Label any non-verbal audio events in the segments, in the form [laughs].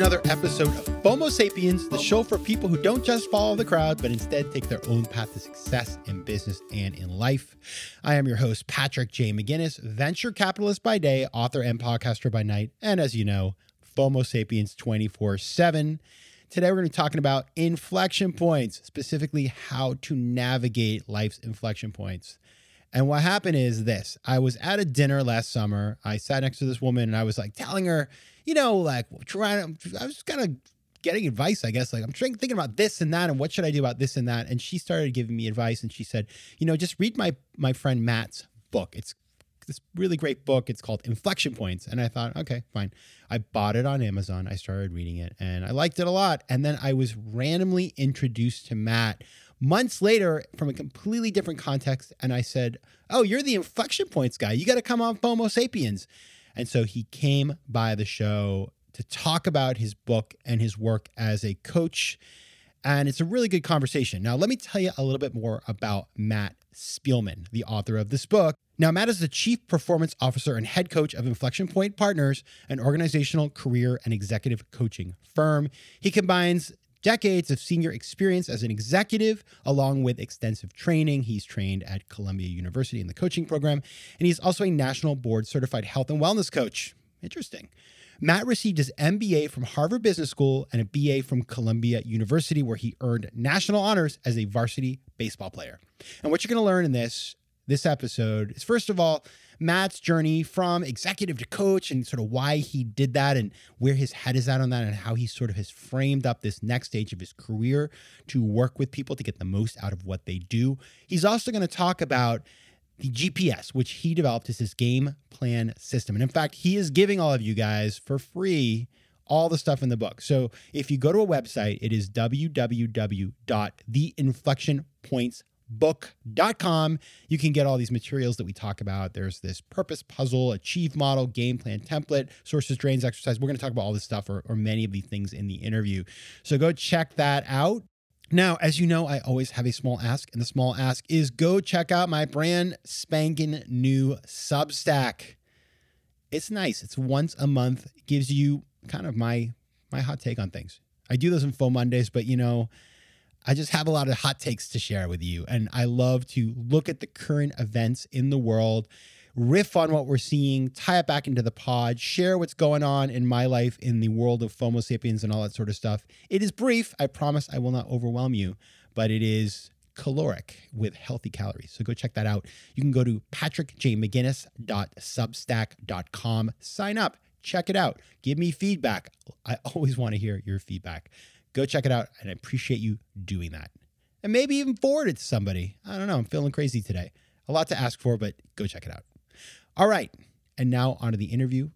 Another episode of FOMO Sapiens, the show for people who don't just follow the crowd, but instead take their own path to success in business and in life. I am your host, Patrick J. McGinnis, venture capitalist by day, author and podcaster by night, and as you know, FOMO Sapiens 24 7. Today, we're going to be talking about inflection points, specifically how to navigate life's inflection points. And what happened is this I was at a dinner last summer. I sat next to this woman and I was like telling her, you know, like trying, I was kind of getting advice, I guess. Like I'm thinking about this and that and what should I do about this and that. And she started giving me advice and she said, you know, just read my my friend Matt's book. It's this really great book. It's called Inflection Points. And I thought, okay, fine. I bought it on Amazon. I started reading it and I liked it a lot. And then I was randomly introduced to Matt months later from a completely different context. And I said, Oh, you're the inflection points guy. You got to come on FOMO Sapiens. And so he came by the show to talk about his book and his work as a coach. And it's a really good conversation. Now, let me tell you a little bit more about Matt Spielman, the author of this book. Now, Matt is the chief performance officer and head coach of Inflection Point Partners, an organizational, career, and executive coaching firm. He combines decades of senior experience as an executive, along with extensive training. He's trained at Columbia University in the coaching program, and he's also a national board certified health and wellness coach. Interesting. Matt received his MBA from Harvard Business School and a BA from Columbia University, where he earned national honors as a varsity baseball player. And what you're going to learn in this this episode is first of all Matt's journey from executive to coach and sort of why he did that and where his head is at on that and how he sort of has framed up this next stage of his career to work with people to get the most out of what they do. He's also going to talk about the GPS, which he developed as his game plan system. And in fact, he is giving all of you guys for free all the stuff in the book. So if you go to a website, it is www.theinflectionpoints.com book.com. You can get all these materials that we talk about. There's this purpose puzzle, achieve model, game plan template, sources, drains, exercise. We're going to talk about all this stuff or, or many of the things in the interview. So go check that out. Now, as you know, I always have a small ask, and the small ask is go check out my brand spanking new Substack. It's nice. It's once a month. Gives you kind of my my hot take on things. I do those in FOMO Mondays, but you know, I just have a lot of hot takes to share with you. And I love to look at the current events in the world, riff on what we're seeing, tie it back into the pod, share what's going on in my life in the world of FOMO sapiens and all that sort of stuff. It is brief. I promise I will not overwhelm you, but it is caloric with healthy calories. So go check that out. You can go to patrickjmcginnis.substack.com, sign up, check it out, give me feedback. I always want to hear your feedback. Go check it out. And I appreciate you doing that. And maybe even forward it to somebody. I don't know. I'm feeling crazy today. A lot to ask for, but go check it out. All right. And now on to the interview.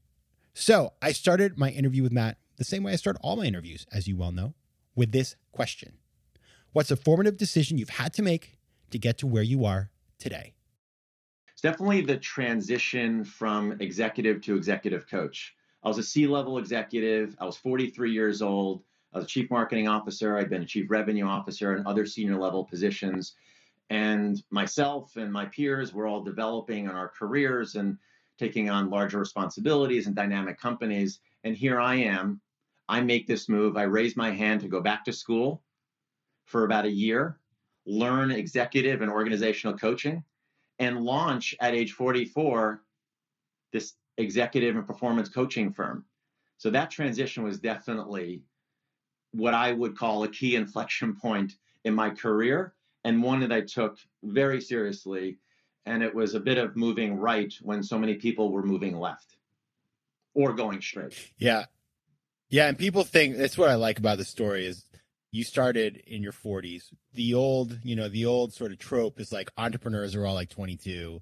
So I started my interview with Matt the same way I start all my interviews, as you well know, with this question What's a formative decision you've had to make to get to where you are today? It's definitely the transition from executive to executive coach. I was a C level executive. I was 43 years old. Was a chief marketing officer. I'd been a chief revenue officer and other senior level positions. And myself and my peers were all developing in our careers and taking on larger responsibilities and dynamic companies. And here I am. I make this move. I raise my hand to go back to school for about a year, learn executive and organizational coaching, and launch at age 44 this executive and performance coaching firm. So that transition was definitely what I would call a key inflection point in my career and one that I took very seriously. And it was a bit of moving right when so many people were moving left or going straight. Yeah. Yeah. And people think that's what I like about the story is you started in your 40s. The old, you know, the old sort of trope is like entrepreneurs are all like 22.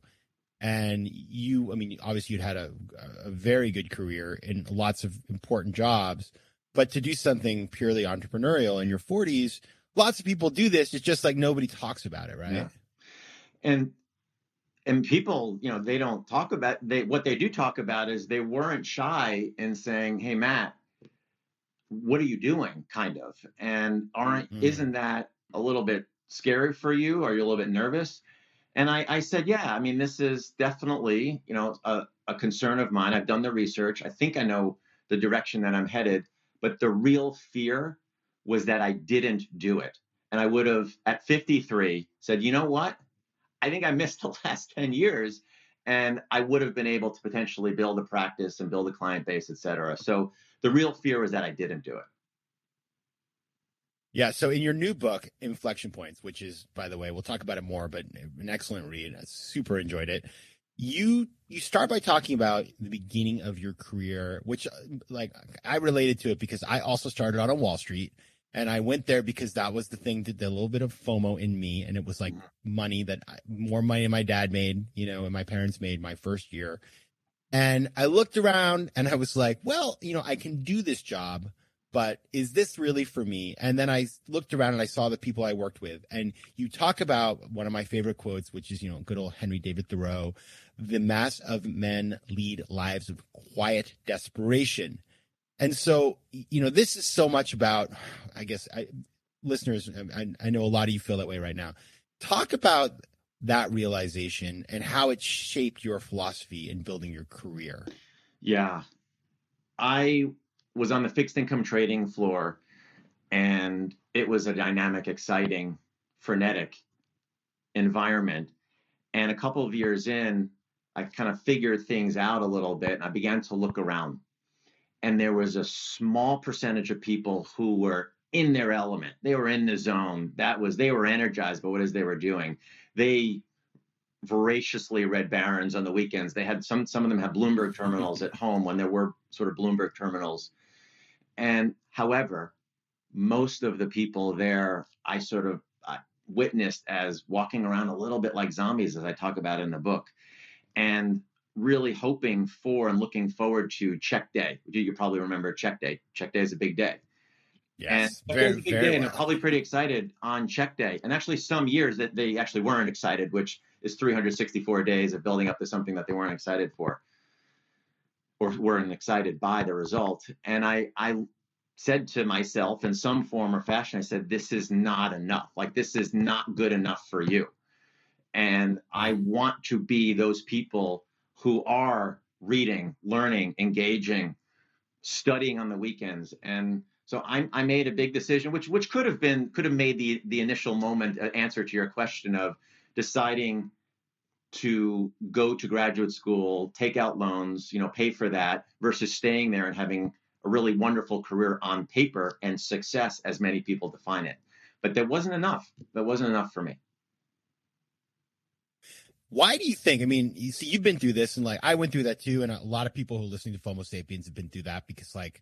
And you, I mean, obviously you'd had a, a very good career in lots of important jobs But to do something purely entrepreneurial in your 40s, lots of people do this. It's just like nobody talks about it, right? Yeah. And and people, you know, they don't talk about they what they do talk about is they weren't shy in saying, "Hey, Matt, what are you doing?" kind of. And aren't mm-hmm. isn't that a little bit scary for you? Are you a little bit nervous? And I, I said, yeah, I mean, this is definitely, you know, a, a concern of mine. I've done the research. I think I know the direction that I'm headed. But the real fear was that I didn't do it. And I would have, at 53, said, you know what? I think I missed [laughs] the last 10 years. And I would have been able to potentially build a practice and build a client base, et cetera. So the real fear was that I didn't do it. Yeah. So in your new book, Inflection Points, which is, by the way, we'll talk about it more, but an excellent read. I super enjoyed it. You you start by talking about the beginning of your career, which uh, like I related to it because I also started out on Wall Street and I went there because that was the thing that the little bit of FOMO in me, and it was like mm-hmm. money that I, more money my dad made, you know, and my parents made my first year. And I looked around and I was like, well, you know, I can do this job, but is this really for me? And then I looked around and I saw the people I worked with. And you talk about one of my favorite quotes, which is, you know, good old Henry David Thoreau the mass of men lead lives of quiet desperation. And so, you know, this is so much about, I guess, I, listeners, um, I, I know a lot of you feel that way right now. Talk about that realization and how it shaped your philosophy in building your career. Yeah. I was on the fixed income trading floor and it was a dynamic, exciting, frenetic environment. And a couple of years in, I kind of figured things out a little bit and I began to look around. And there was a small percentage of people who were in their element. They were in the zone. That was, they were energized by what is they were doing. They voraciously read Barron's on the weekends. They had some, some of them had Bloomberg [laughs] terminals at home when there were sort of Bloomberg terminals. And however, most of the people there, I sort of uh, witnessed as walking around a little bit like zombies, as I talk about in the book and really hoping for and looking forward to check day. You probably remember check day. Check day is a big day. Yes, and very, very day, well. and they're probably pretty excited on check day. And actually, some years that they actually weren't excited, which is 364 days of building up to something that they weren't excited for, or weren't excited by the result. And I, I said to myself in some form or fashion, I said, "This is not enough. Like this is not good enough for you." And I want to be those people who are reading, learning, engaging, studying on the weekends. And so I, I made a big decision, which which could have been could have made the the initial moment uh, answer to your question of deciding to go to graduate school, take out loans, you know, pay for that versus staying there and having a really wonderful career on paper and success as many people define it. But that wasn't enough. That wasn't enough for me. Why do you think? I mean, you see, you've been through this, and like I went through that too, and a lot of people who are listening to FOMO Sapiens have been through that because like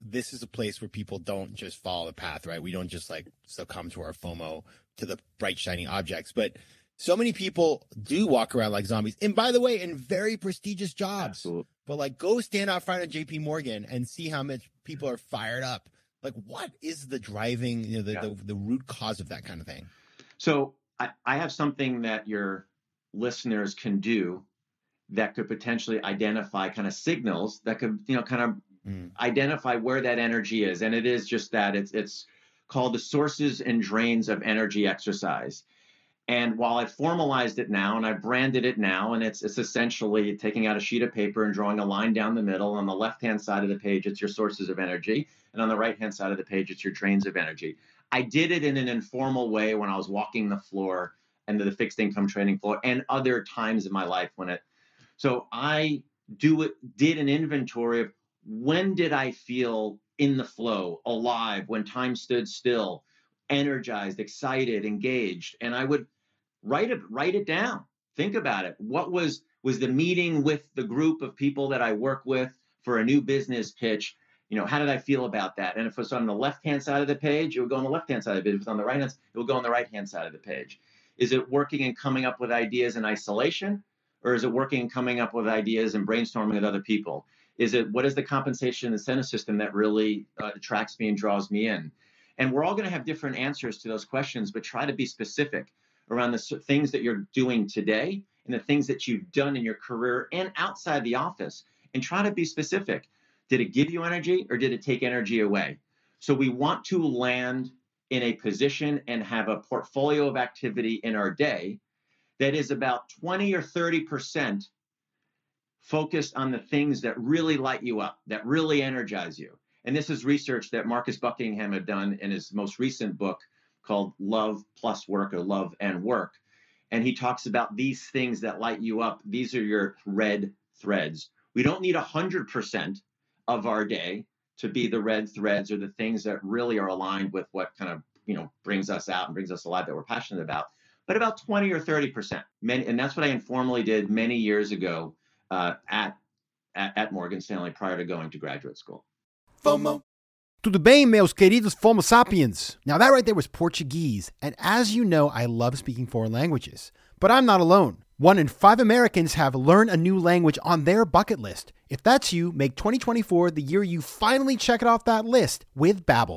this is a place where people don't just follow the path, right? We don't just like succumb to our FOMO to the bright shining objects, but so many people do walk around like zombies. And by the way, in very prestigious jobs. Absolutely. But like go stand out front of JP Morgan and see how much people are fired up. Like what is the driving, you know, the, yeah. the, the root cause of that kind of thing? So I, I have something that your listeners can do that could potentially identify kind of signals that could you know kind of mm. identify where that energy is and it is just that it's it's called the sources and drains of energy exercise and while I've formalized it now and I've branded it now and it's it's essentially taking out a sheet of paper and drawing a line down the middle on the left hand side of the page it's your sources of energy and on the right hand side of the page it's your drains of energy. I did it in an informal way when i was walking the floor and the fixed income trading floor and other times in my life when it so i do it did an inventory of when did i feel in the flow alive when time stood still energized excited engaged and i would write it write it down. Think about it. What was was the meeting with the group of people that i work with for a new business pitch? You know how did i feel about that? And if it was on the left hand side of the page it would go on the left hand side of page. It was on the right hand it would go on the right hand side of the page. Is it working and coming up with ideas in isolation, or is it working and coming up with ideas and brainstorming with other people? Is it what is the compensation incentive system that really uh, attracts me and draws me in? And we're all going to have different answers to those questions, but try to be specific around the things that you're doing today and the things that you've done in your career and outside the office. And try to be specific. Did it give you energy or did it take energy away? So we want to land in a position and have a portfolio of activity in our day that is about 20 or 30% focused on the things that really light you up, that really energize you. And this is research that Marcus Buckingham had done in his most recent book called Love Plus Work or Love and Work. And he talks about these things that light you up. These are your red threads. We don't need 100% of our day to be the red threads or the things that really are aligned with what kind of you know brings us out and brings us alive that we're passionate about but about 20 or 30 percent and that's what i informally did many years ago uh, at, at, at morgan stanley prior to going to graduate school fomo Tudo bem, meus queridos Fomo sapiens? Now, that right there was Portuguese. And as you know, I love speaking foreign languages. But I'm not alone. One in five Americans have learned a new language on their bucket list. If that's you, make 2024 the year you finally check it off that list with Babbel,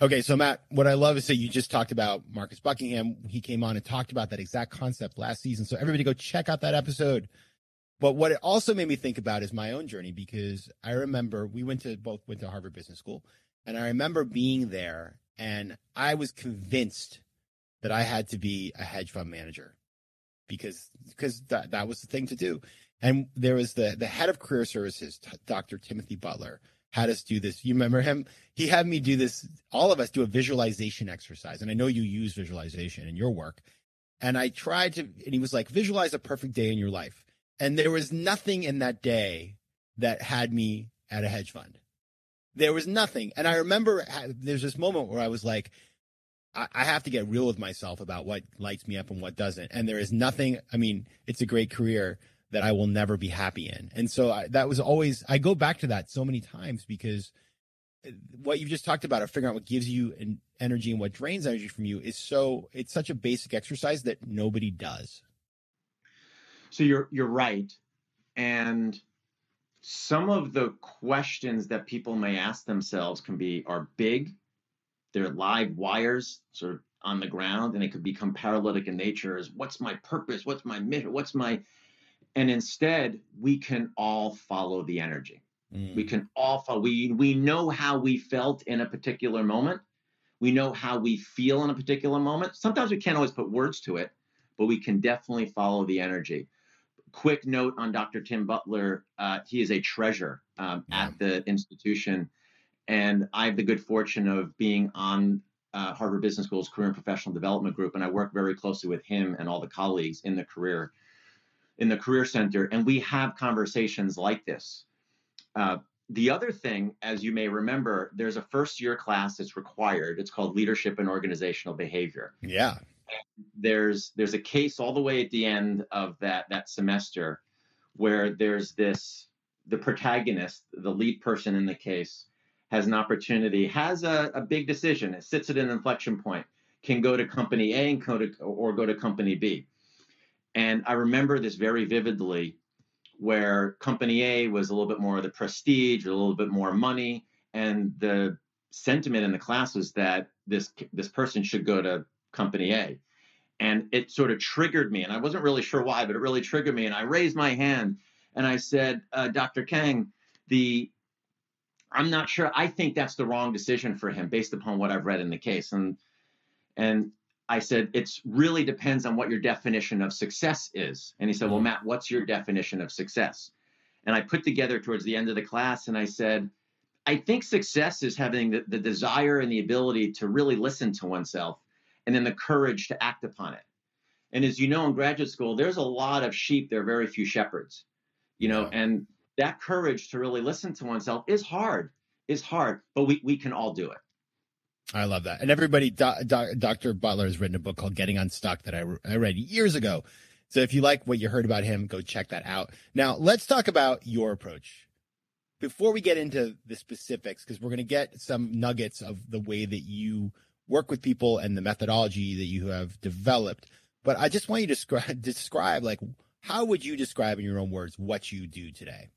Okay, so Matt, what I love is that you just talked about Marcus Buckingham. He came on and talked about that exact concept last season. So everybody go check out that episode. But what it also made me think about is my own journey because I remember we went to both went to Harvard Business School, and I remember being there and I was convinced that I had to be a hedge fund manager because because that, that was the thing to do. And there was the the head of career services, Dr. Timothy Butler, had us do this. You remember him? He had me do this, all of us do a visualization exercise. And I know you use visualization in your work. And I tried to, and he was like, visualize a perfect day in your life. And there was nothing in that day that had me at a hedge fund. There was nothing. And I remember there's this moment where I was like, I, have to get real with myself about what lights me up and what doesn't. And there is nothing, I mean, it's a great career that I will never be happy in. And so I, that was always, I go back to that so many times because uh, what you've just talked about of figuring out what gives you an energy and what drains energy from you is so, it's such a basic exercise that nobody does. So you're, you're right. And some of the questions that people may ask themselves can be, are big. They're live wires sort of on the ground and it could become paralytic in nature is what's my purpose? What's my mission? What's my, and instead we can all follow the energy. Mm. we can all follow we we know how we felt in a particular moment. We know how we feel in a particular moment. Sometimes we can't always put words to it but we can definitely follow the energy. Quick note on dr tim butler uh, he is a treasure um, yeah. at the institution. And i have the good fortune of being on uh, harvard business school's career and professional development group and i work very closely with him and all the colleagues in the career in the Career Center, and we have conversations like this. Uh, the other thing, as you may remember, there's a first year class that's required. It's called Leadership and Organizational Behavior. Yeah. there's there's a case all the way at the end of that that semester where there's this the protagonist, the lead person in the case, has an opportunity, has a, a big decision. It sits at an inflection point, can go to company A and go to, or go to company B. And I remember this very vividly where company A was a little bit more of the prestige, a little bit more money, and the sentiment in the class was that this this person should go to company A. And it sort of triggered me, and I wasn't really sure why, but it really triggered me. And I raised my hand and I said, uh, Dr. Kang, the I'm not sure. I think that's the wrong decision for him based upon what I've read in the case. And and I said, it really depends on what your definition of success is. And he said, well, mm-hmm. Matt, what's your definition of success? And I put together towards the end of the class and I said, I think success is having the, the desire and the ability to really listen to oneself and then the courage to act upon it. And as you know, in graduate school, there's a lot of sheep, there are very few shepherds, you know, and that courage to really listen to oneself is hard, is hard, but we, we can all do it. I love that. And everybody, Dr. Butler has written a book called Getting Unstuck that I, I read years ago. So if you like what you heard about him, go check that out. Now, let's talk about your approach. Before we get into the specifics, because we're going to get some nuggets of the way that you work with people and the methodology that you have developed. But I just want you to describe, [laughs] describe like, how would you describe in your own words what you do today?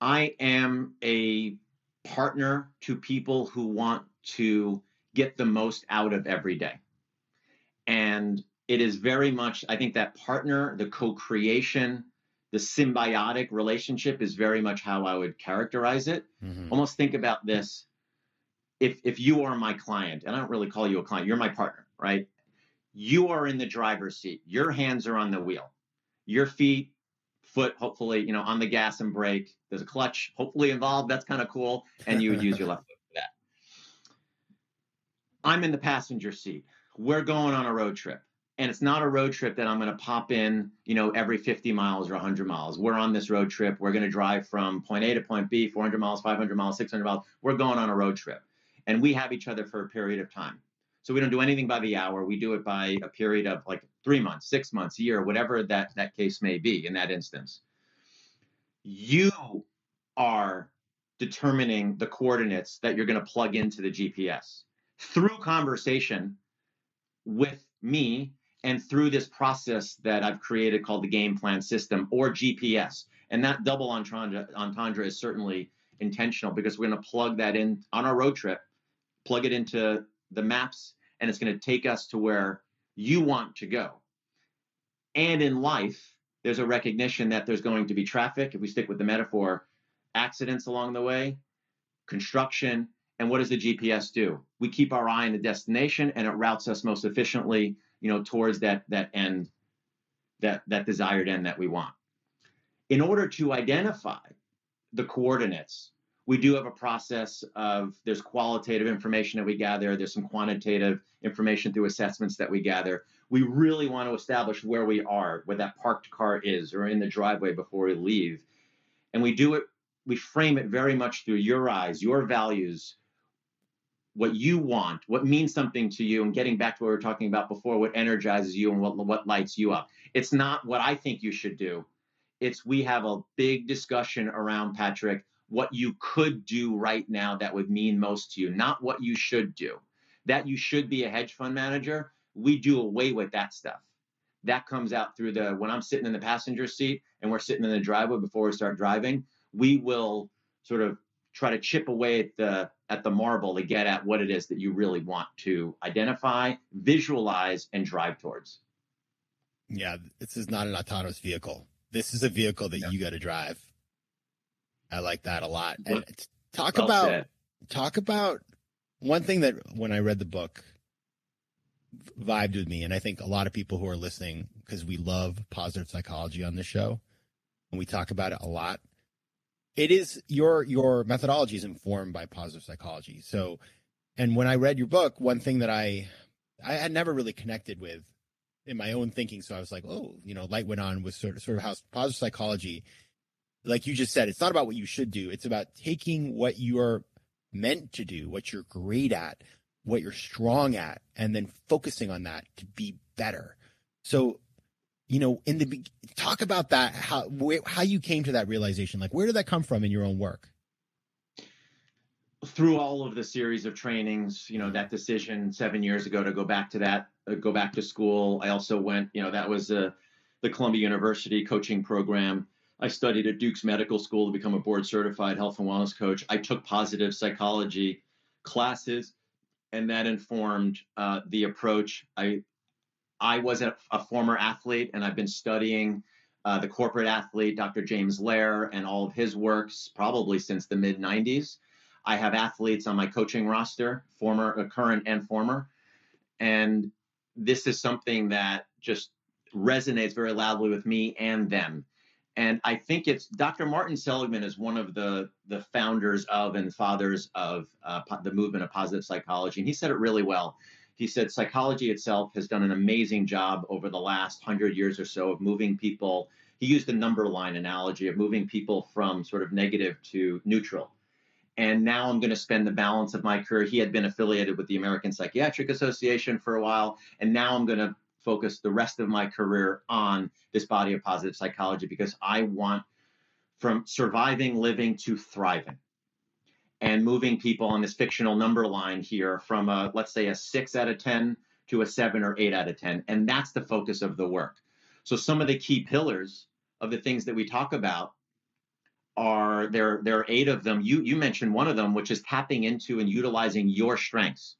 I am a partner to people who want to get the most out of every day. And it is very much, I think that partner, the co creation, the symbiotic relationship is very much how I would characterize it. Mm-hmm. Almost think about this if if you are my client, and I don't really call you a client, you're my partner, right? You are in the driver's seat. Your hands are on the wheel. Your feet, foot, hopefully, you know, on the gas and brake. There's a clutch, hopefully involved. That's kind of cool. And you would use your left foot for that. I'm in the passenger seat. We're going on a road trip. And it's not a road trip that I'm going to pop in, you know, every 50 miles or 100 miles. We're on this road trip. We're going to drive from point A to point B, 400 miles, 500 miles, 600 miles. We're going on a road trip and we have each other for a period of time. So we don't do anything by the hour. We do it by a period of like three months, six months, a year, whatever that that case may be in that instance. You are determining the coordinates that you're going to plug into the GPS through conversation with me and through this process that I've created called the game plan system or GPS. And that double entendre, entendre is certainly intentional because we're going to plug that in on our road trip plug it into the maps, and it's going to take us to where you want to go. And in life, there's a recognition that there's going to be traffic, if we stick with the metaphor, accidents along the way, construction, and what does the GPS do? We keep our eye on the destination and it routes us most efficiently, you know, towards that that end, that that desired end that we want. In order to identify the coordinates we do have a process of there's qualitative information that we gather there's some quantitative information through assessments that we gather. We really want to establish where we are where that parked car is or in the driveway before we leave. And we do it we frame it very much through your eyes your values what you want what means something to you and getting back to what we were talking about before what energizes you and what, what lights you up. It's not what i think you should do. It's we have a big discussion around patrick what you could do right now that would mean most to you, not what you should do. That you should be a hedge fund manager, we do away with that stuff. That comes out through the when I'm sitting in the passenger seat and we're sitting in the driveway before we start driving, we will sort of try to chip away at the at the marble to get at what it is that you really want to identify, visualize, and drive towards. Yeah, this is not an autonomous vehicle. This is a vehicle that yeah. you got to drive. I like that a lot. And talk well about said. talk about one thing that when I read the book vibed with me, and I think a lot of people who are listening because we love positive psychology on this show, and we talk about it a lot. It is your your methodology is informed by positive psychology. So, and when I read your book, one thing that I I had never really connected with in my own thinking, so I was like, oh, you know, light went on with sort of sort of how positive psychology like you just said, it's not about what you should do. It's about taking what you're meant to do, what you're great at, what you're strong at, and then focusing on that to be better. So, you know, in the talk about that, how where, how you came to that realization. Like, where did that come from in your own work? Through all of the series of trainings, you know, that decision seven years ago to go back to that, uh, go back to school. I also went, you know, that was uh, the Columbia University coaching program I studied at Duke's Medical School to become a board certified health and wellness coach. I took positive psychology classes, and that informed uh, the approach. I I was a, a, former athlete, and I've been studying uh, the corporate athlete, Dr. James Loehr, and all of his works probably since the mid 90s. I have athletes on my coaching roster, former, uh, current, and former, and this is something that just resonates very loudly with me and them And I think it's Dr. Martin Seligman is one of the the founders of and fathers of uh, the movement of positive psychology, and he said it really well. He said psychology itself has done an amazing job over the last hundred years or so of moving people. He used the number line analogy of moving people from sort of negative to neutral. And now I'm going to spend the balance of my career. He had been affiliated with the American Psychiatric Association for a while, and now I'm going to focus the rest of my career on this body of positive psychology because I want from surviving, living to thriving. And moving people on this fictional number line here from a let's say a 6 out of 10 to a 7 or 8 out of 10 and that's the focus of the work. So some of the key pillars of the things that we talk about are there there are eight of them. You you mentioned one of them which is tapping into and utilizing your strengths.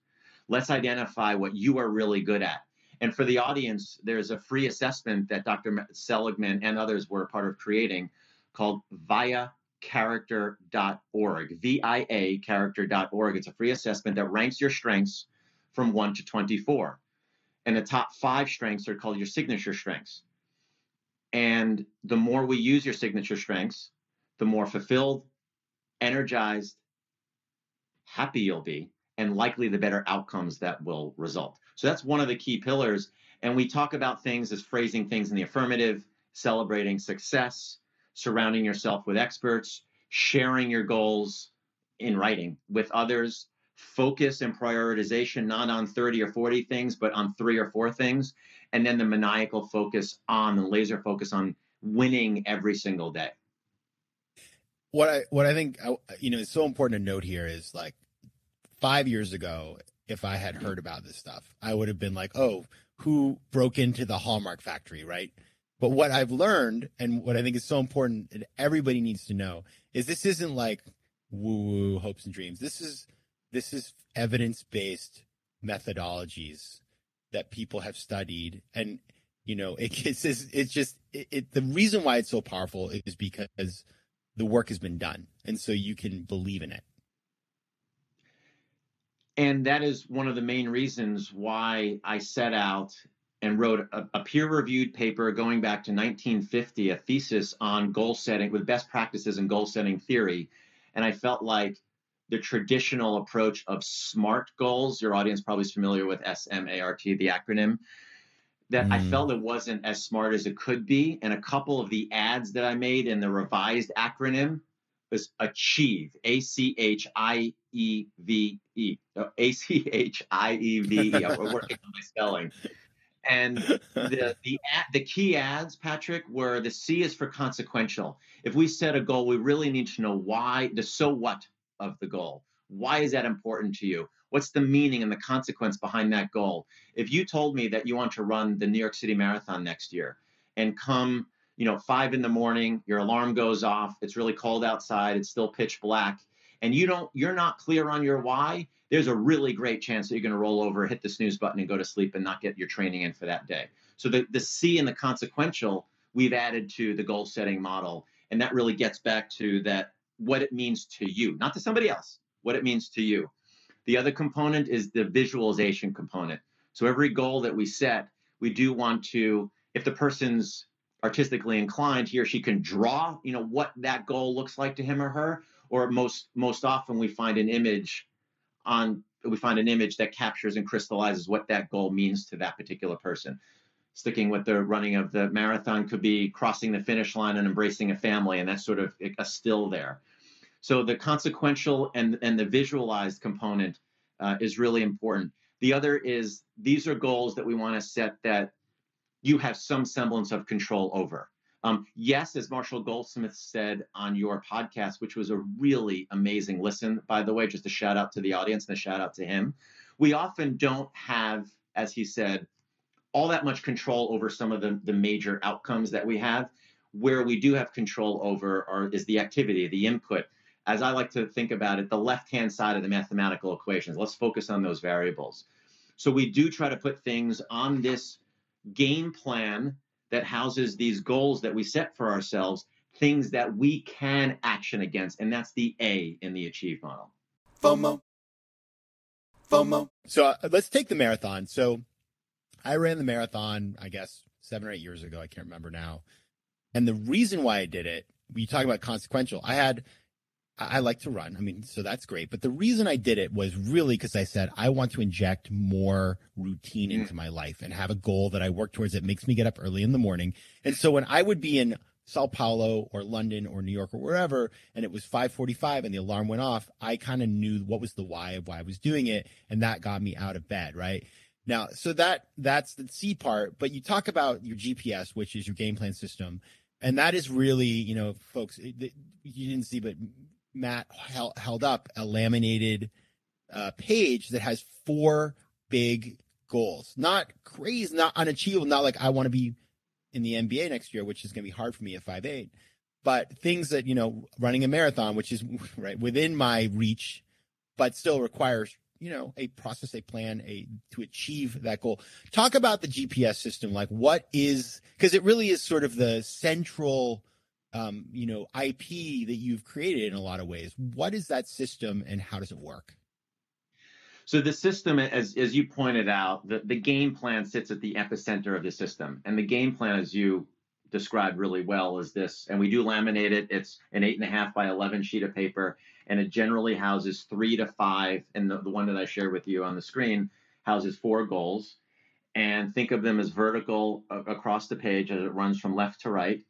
Let's identify what you are really good at and for the audience there's a free assessment that dr seligman and others were a part of creating called via character.org, V-I-A character.org. It's a free assessment that ranks your strengths from 1 to 24. And the top five strengths are called your signature strengths. And the more we use your signature strengths, the more fulfilled, energized, happy you'll be, and likely the better outcomes that will result. So that's one of the key pillars. And we talk about things as phrasing things in the affirmative, celebrating success, surrounding yourself with experts, sharing your goals in writing with others, focus and prioritization not on 30 or 40 things, but on three or four things, and then the maniacal focus on the laser focus on winning every single day. What I what I think you know is so important to note here is like five years ago, if I had heard about this stuff, I would have been like, oh, who broke into the Hallmark factory, right? But what I've learned and what I think is so important and everybody needs to know is this isn't like woo woo hopes and dreams. This is this is evidence based methodologies that people have studied and you know it, it's just, it's just it, it, the reason why it's so powerful is because the work has been done and so you can believe in it and that is one of the main reasons why I set out and wrote a, a peer-reviewed paper going back to 1950, a thesis on goal setting with best practices in goal setting theory. And I felt like the traditional approach of SMART goals, your audience probably is familiar with SMART, the acronym, that mm. I felt it wasn't as smart as it could be. And a couple of the adds that I made in the revised acronym was achieve, A C H I E V E, A C H I E V E. I'm [laughs] working on my spelling. And the [laughs] the the key adds, Patrick, were the C is for consequential. If we set a goal, we really need to know why, the so what of the goal. Why is that important to you? What's the meaning and the consequence behind that goal? If you told me that you want to run the New York City Marathon next year and come, you know, five in the morning, your alarm goes off, it's really cold outside, it's still pitch black, and you don't, you're not clear on your why, there's a really great chance that you're going to roll over, hit the snooze button, and go to sleep and not get your training in for that day. So the, the C and the consequential we've added to the goal setting model. And that really gets back to that what it means to you, not to somebody else, what it means to you. The other component is the visualization component. So every goal that we set, we do want to, if the person's artistically inclined, he or she can draw, you know, what that goal looks like to him or her. Or most most often we find an image on we find an image that captures and crystallizes what that goal means to that particular person. Sticking with the running of the marathon could be crossing the finish line and embracing a family, and that's sort of a still there. So the consequential and and the visualized component uh, is really important. The other is these are goals that we want to set that you have some semblance of control over. Um, yes, as Marshall Goldsmith said on your podcast, which was a really amazing listen, by the way, just a shout out to the audience and a shout out to him. We often don't have, as he said, all that much control over some of the, the major outcomes that we have. Where we do have control over are, is the activity, the input. As I like to think about it, the left hand side of the mathematical equations. Let's focus on those variables. So we do try to put things on this game plan that houses these goals that we set for ourselves, things that we can action against. And that's the A in the Achieve model. FOMO. FOMO. So uh, let's take the marathon. So I ran the marathon, I guess, seven or eight years ago. I can't remember now. And the reason why I did it, you talk about consequential. I had I like to run. I mean, so that's great. But the reason I did it was really because I said I want to inject more routine into mm. my life and have a goal that I work towards that makes me get up early in the morning. And so when I would be in Sao Paulo or London or New York or wherever, and it was 5:45 and the alarm went off, I kind of knew what was the why of why I was doing it, and that got me out of bed, right? Now, so that that's the C part, but you talk about your GPS, which is your game plan system, and that is really, you know, folks, it, you didn't see, but Matt held, held up a laminated uh, page that has four big goals, not crazy, not unachievable, not like I want to be in the NBA next year, which is going to be hard for me at five eight. But things that you know, running a marathon, which is [laughs] right within my reach, but still requires you know a process, a plan, a to achieve that goal. Talk about the GPS system. Like, what is because it really is sort of the central, um, you know, IP that you've created in a lot of ways. What is that system, and how does it work? So the system, as as you pointed out, the, the game plan sits at the epicenter of the system. And the game plan, as you described really well, is this, and we do laminate it. It's an eight and a half by eleven sheet of paper, and it generally houses three to five, and the, the one that I shared with you on the screen houses four goals. And think of them as vertical across the page as it runs from left to right.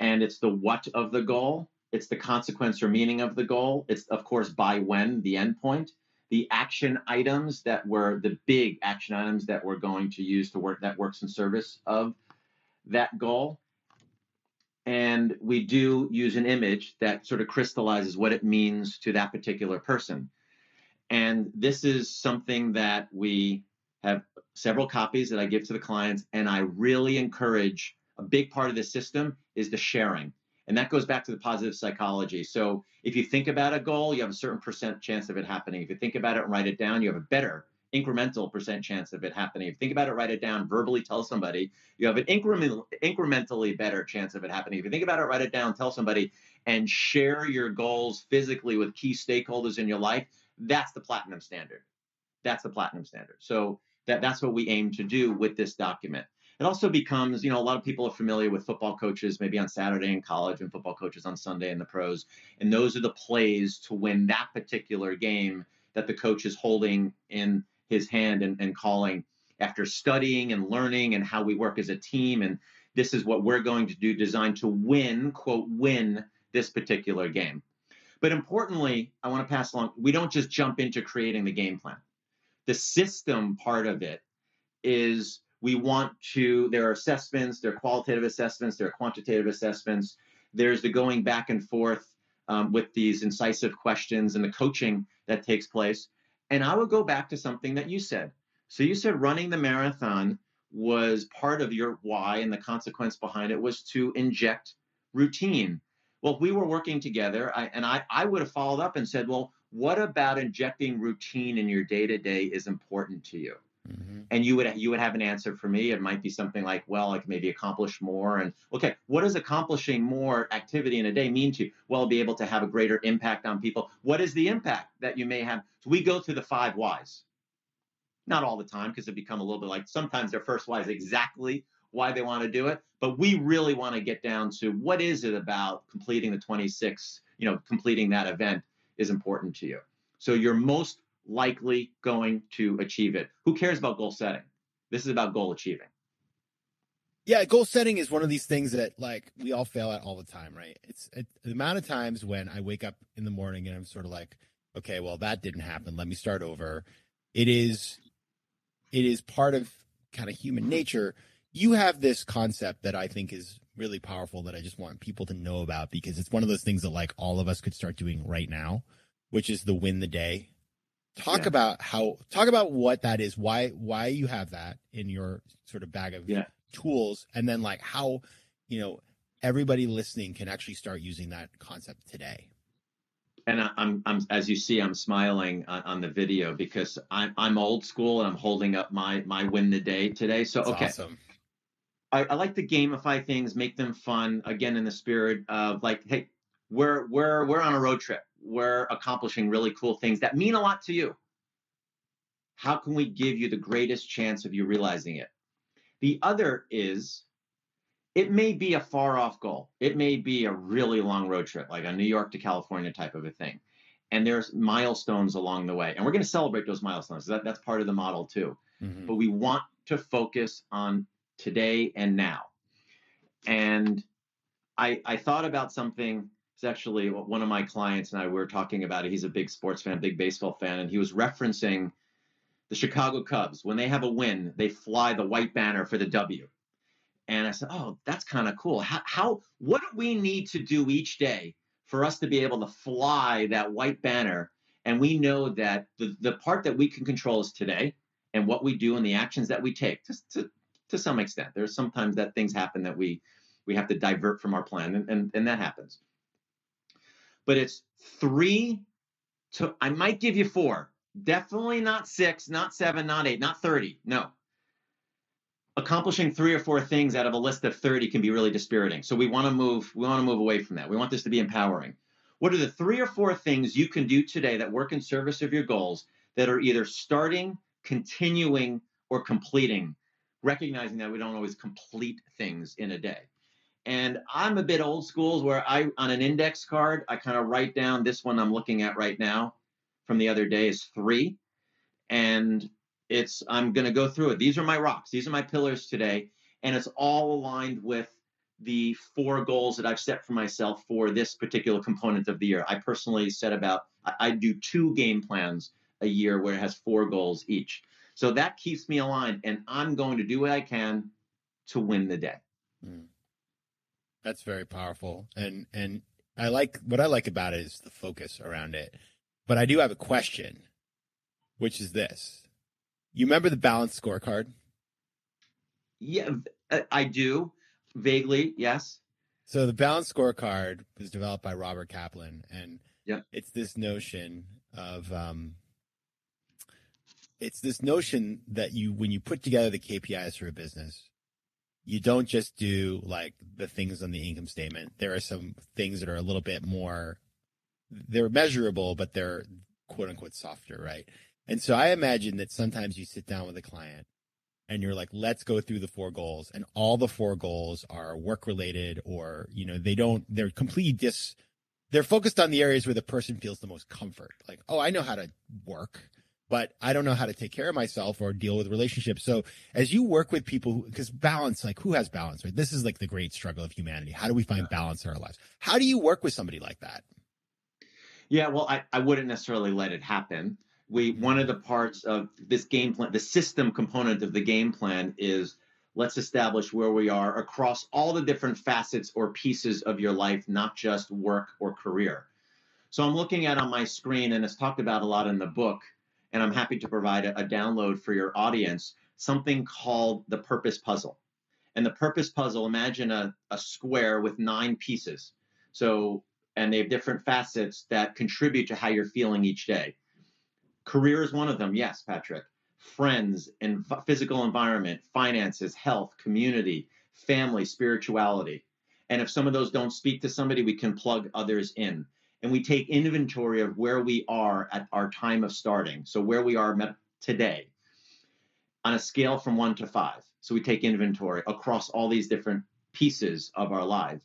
And it's the what of the goal, it's the consequence or meaning of the goal. It's of course by when the endpoint, the action items that were the big action items that we're going to use to work that works in service of that goal. And we do use an image that sort of crystallizes what it means to that particular person. And this is something that we have several copies that I give to the clients. And I really encourage a big part of the system is the sharing. And that goes back to the positive psychology. So if you think about a goal, you have a certain percent chance of it happening. If you think about it and write it down, you have a better incremental percent chance of it happening. If you think about it, write it down, verbally tell somebody, you have an increment, incrementally better chance of it happening. If you think about it, write it down, tell somebody, and share your goals physically with key stakeholders in your life, that's the platinum standard. That's the platinum standard. So that, that's what we aim to do with this document it also becomes, you know, a lot of people are familiar with football coaches maybe on Saturday in college and football coaches on Sunday in the pros. And those are the plays to win that particular game that the coach is holding in his hand and, and calling after studying and learning and how we work as a team. And this is what we're going to do, designed to win, quote, win this particular game. But importantly, I want to pass along, we don't just jump into creating the game plan. The system part of it is we want to, there are assessments, there are qualitative assessments, there are quantitative assessments. There's the going back and forth um, with these incisive questions and the coaching that takes place. And I would go back to something that you said. So you said running the marathon was part of your why, and the consequence behind it was to inject routine. Well, if we were working together, I, and I, I would have followed up and said, well, what about injecting routine in your day to day is important to you? Mm-hmm. And you would you would have an answer for me. It might be something like, well, like maybe accomplish more. And okay, what does accomplishing more activity in a day mean to you? Well, be able to have a greater impact on people. What is the impact that you may have? So we go through the five whys. Not all the time, because it become a little bit like sometimes their first why is exactly why they want to do it. But we really want to get down to what is it about completing the 26, you know, completing that event is important to you. So you're most likely going to achieve it. Who cares about goal setting? This is about goal achieving. Yeah, goal setting is one of these things that like we all fail at all the time, right? It's it, the amount of times when I wake up in the morning and I'm sort of like, okay, well that didn't happen. Let me start over. It is it is part of kind of human nature. You have this concept that I think is really powerful that I just want people to know about because it's one of those things that like all of us could start doing right now, which is the win the day talk yeah. about how talk about what that is why why you have that in your sort of bag of yeah. tools and then like how you know everybody listening can actually start using that concept today and I, am I'm as you see i'm smiling on, on, the video because i'm i'm old school and i'm holding up my my win the day today so That's okay awesome. I, I like to gamify things make them fun again in the spirit of like hey we're we're we're on a road trip we're accomplishing really cool things that mean a lot to you. How can we give you the greatest chance of you realizing it? The other is it may be a far off goal. It may be a really long road trip, like a New York to California type of a thing. And there's milestones along the way. And we're going to celebrate those milestones. That, that's part of the model too. Mm-hmm. But we want to focus on today and now. And I, I thought about something. It's actually one of my clients and I were talking about it. He's a big sports fan, big baseball fan, and he was referencing the Chicago Cubs. When they have a win, they fly the white banner for the W. And I said, "Oh, that's kind of cool. How, how what do we need to do each day for us to be able to fly that white banner?" And we know that the the part that we can control is today and what we do and the actions that we take. Just to to some extent, there's sometimes that things happen that we we have to divert from our plan, and and, and that happens. But it's three to I might give you four. Definitely not six, not seven, not eight, not 30. No, accomplishing three or four things out of a list of 30 can be really dispiriting. So we want to move we want to move away from that. We want this to be empowering. What are the three or four things you can do today that work in service of your goals that are either starting, continuing, or completing? Recognizing that we don't always complete things in a day. And I'm a bit old school where I on an index card, I kind of write down this one I'm looking at right now from the other day is three. And it's I'm going to go through it. These are my rocks. These are my pillars today, and it's all aligned with the four goals that I've set for myself for this particular component of the year. I personally set about I, do two game plans a year where it has four goals each. So that keeps me aligned, and I'm going to do what I can to win the day. Mm. That's very powerful, and and I like what I like about it is the focus around it. But I do have a question, which is this: you remember the balanced scorecard? Yeah, uh, I do vaguely. Yes. So the balanced scorecard was developed by Robert Kaplan, and yeah. it's this notion of um, it's this notion that you when you put together the KPIs for a business, you don't just do like the things on the income statement. There are some things that are a little bit more they're measurable, but they're quote unquote softer, right? And so I imagine that sometimes you sit down with a client and you're like, let's go through the four goals. And all the four goals are work related or, you know, they don't, they're completely dis, they're focused on the areas where the person feels the most comfort. Like, oh, I know how to work, but I don't know how to take care of myself or deal with relationships. So as you work with people, because balance, like who has balance, right? This is like the great struggle of humanity. How do we find balance in our lives? How do you work with somebody like that? Yeah, well, I, I wouldn't necessarily let it happen we mm-hmm. one of the parts of this game plan, the system component of the game plan is let's establish where we are across all the different facets or pieces of your life, not just work or career. So I'm looking at on my screen, and it's talked about a lot in the book, and I'm happy to provide a, a download for your audience, something called the purpose puzzle. And the purpose puzzle, imagine a, a square with nine pieces. So, and they have different facets that contribute to how you're feeling each day. Career is one of them. Yes, Patrick. Friends and physical environment, finances, health, community, family, spirituality. And if some of those don't speak to somebody, we can plug others in. And we take inventory of where we are at our time of starting. So, where we are today on a scale from one to five. So, we take inventory across all these different pieces of our lives.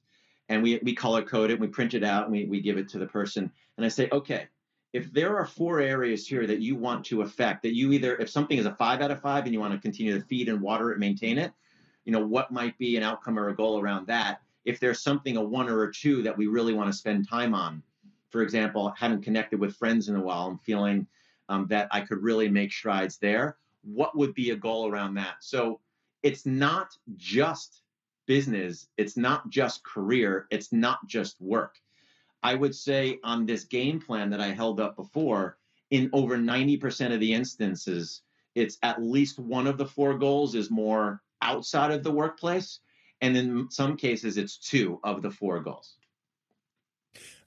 And we, we color code it, and we print it out, and we, we give it to the person. And I say, okay, if there are four areas here that you want to affect, that you either, if something is a five out of five and you want to continue to feed and water it, maintain it, you know, what might be an outcome or a goal around that? If there's something, a one or a two that we really want to spend time on, for example, haven't connected with friends in a while, I'm feeling um, that I could really make strides there. What would be a goal around that? So it's not just business, it's not just career, it's not just work I would say on this game plan that I held up before, in over 90% of the instances, it's at least one of the four goals is more outside of the workplace. And in some cases, it's two of the four goals.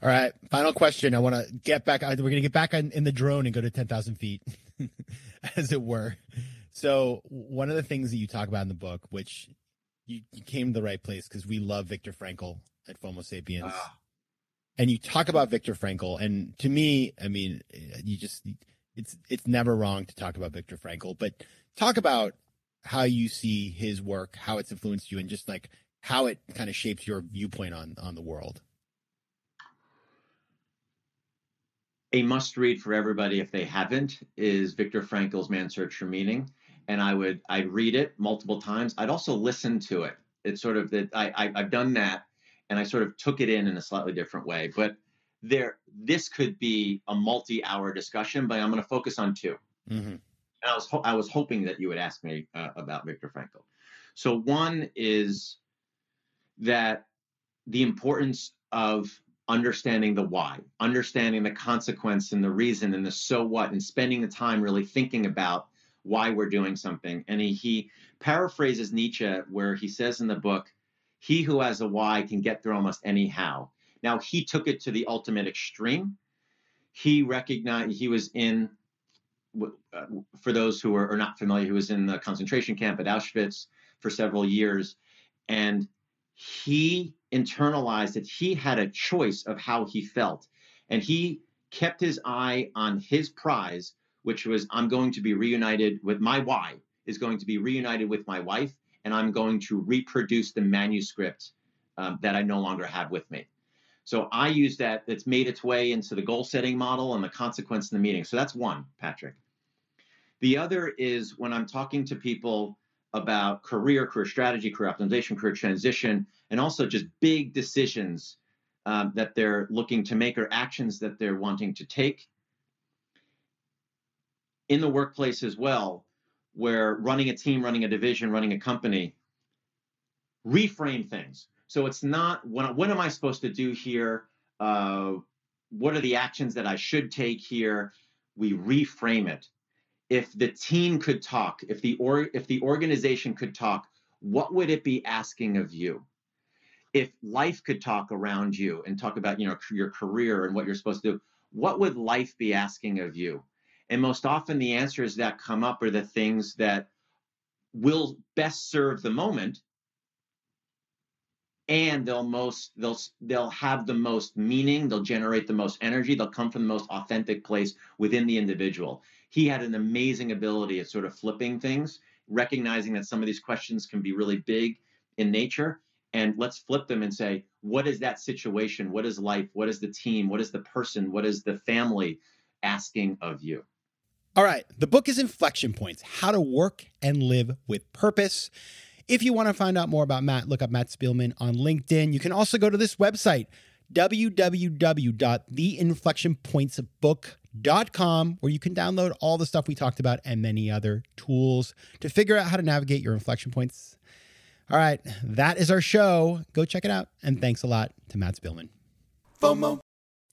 All right. Final question. I want to get back. We're going to get back in the drone and go to 10,000 feet, [laughs] as it were. So, one of the things that you talk about in the book, which you, you came to the right place because we love Viktor Frankl at FOMO Sapiens. Uh, and you talk about Viktor Frankl, and to me, I mean, you just it's it's never wrong to talk about Viktor Frankl, but talk about how you see his work, how it's influenced you, and just like how it kind of shapes your viewpoint on on the world. A must read for everybody if they haven't is Viktor Frankl's Man's Search for Meaning. And I would I'd read it multiple times. I'd also listen to it. It's sort of that I, I I've done that and I sort of took it in in a slightly different way. But there this could be a multi-hour discussion, but I'm going to focus on 2 Mm-hmm. And I was ho- I was hoping that you would ask me uh, about Viktor Frankl. So one is that the importance of understanding the why, understanding the consequence and the reason and the so what, and spending the time really thinking about why we're doing something. And he, he paraphrases Nietzsche where he says in the book, he who has a why can get through almost any how. Now he took it to the ultimate extreme. He recognized he was in uh, for those who are, are not familiar, he was in the concentration camp at Auschwitz for several years. And he internalized that he had a choice of how he felt. And he kept his eye on his prize, which was I'm going to be reunited with my why, is going to be reunited with my wife, and I'm going to reproduce the manuscript um, that I no longer have with me. So I use that, that's made its way into the goal setting model and the consequence in the meeting. So that's one, Patrick. The other is when I'm talking to people about career, career strategy, career optimization, career transition, and also just big decisions um, that they're looking to make or actions that they're wanting to take. In the workplace as well, where running a team, running a division, running a company, reframe things. So it's not what, what am I supposed to do here? Uh, what are the actions that I should take here? We reframe it if the team could talk, if the or if the organization could talk, what would it be asking of you? If life could talk around you and talk about you know your career and what you're supposed to do, what would life be asking of you? And most often the answers that come up are the things that will best serve the moment and they'll most they'll they'll have the most meaning they'll generate the most energy they'll come from the most authentic place within the individual he had an amazing ability at sort of flipping things, recognizing that some of these questions can be really big in nature. And let's flip them and say, what is that situation? What is life? What is the team? What is the person? What is the family asking of you? All right. The book is Inflection Points How to Work and Live with Purpose. If you want to find out more about Matt, look up Matt Spielman on LinkedIn. You can also go to this website, www.theinflectionpointsbook.com com, where you can download all the stuff we talked about and many other tools to figure out how to navigate your inflection points. All right, that is our show. Go check it out. And thanks a lot to Matt Spielman. FOMO.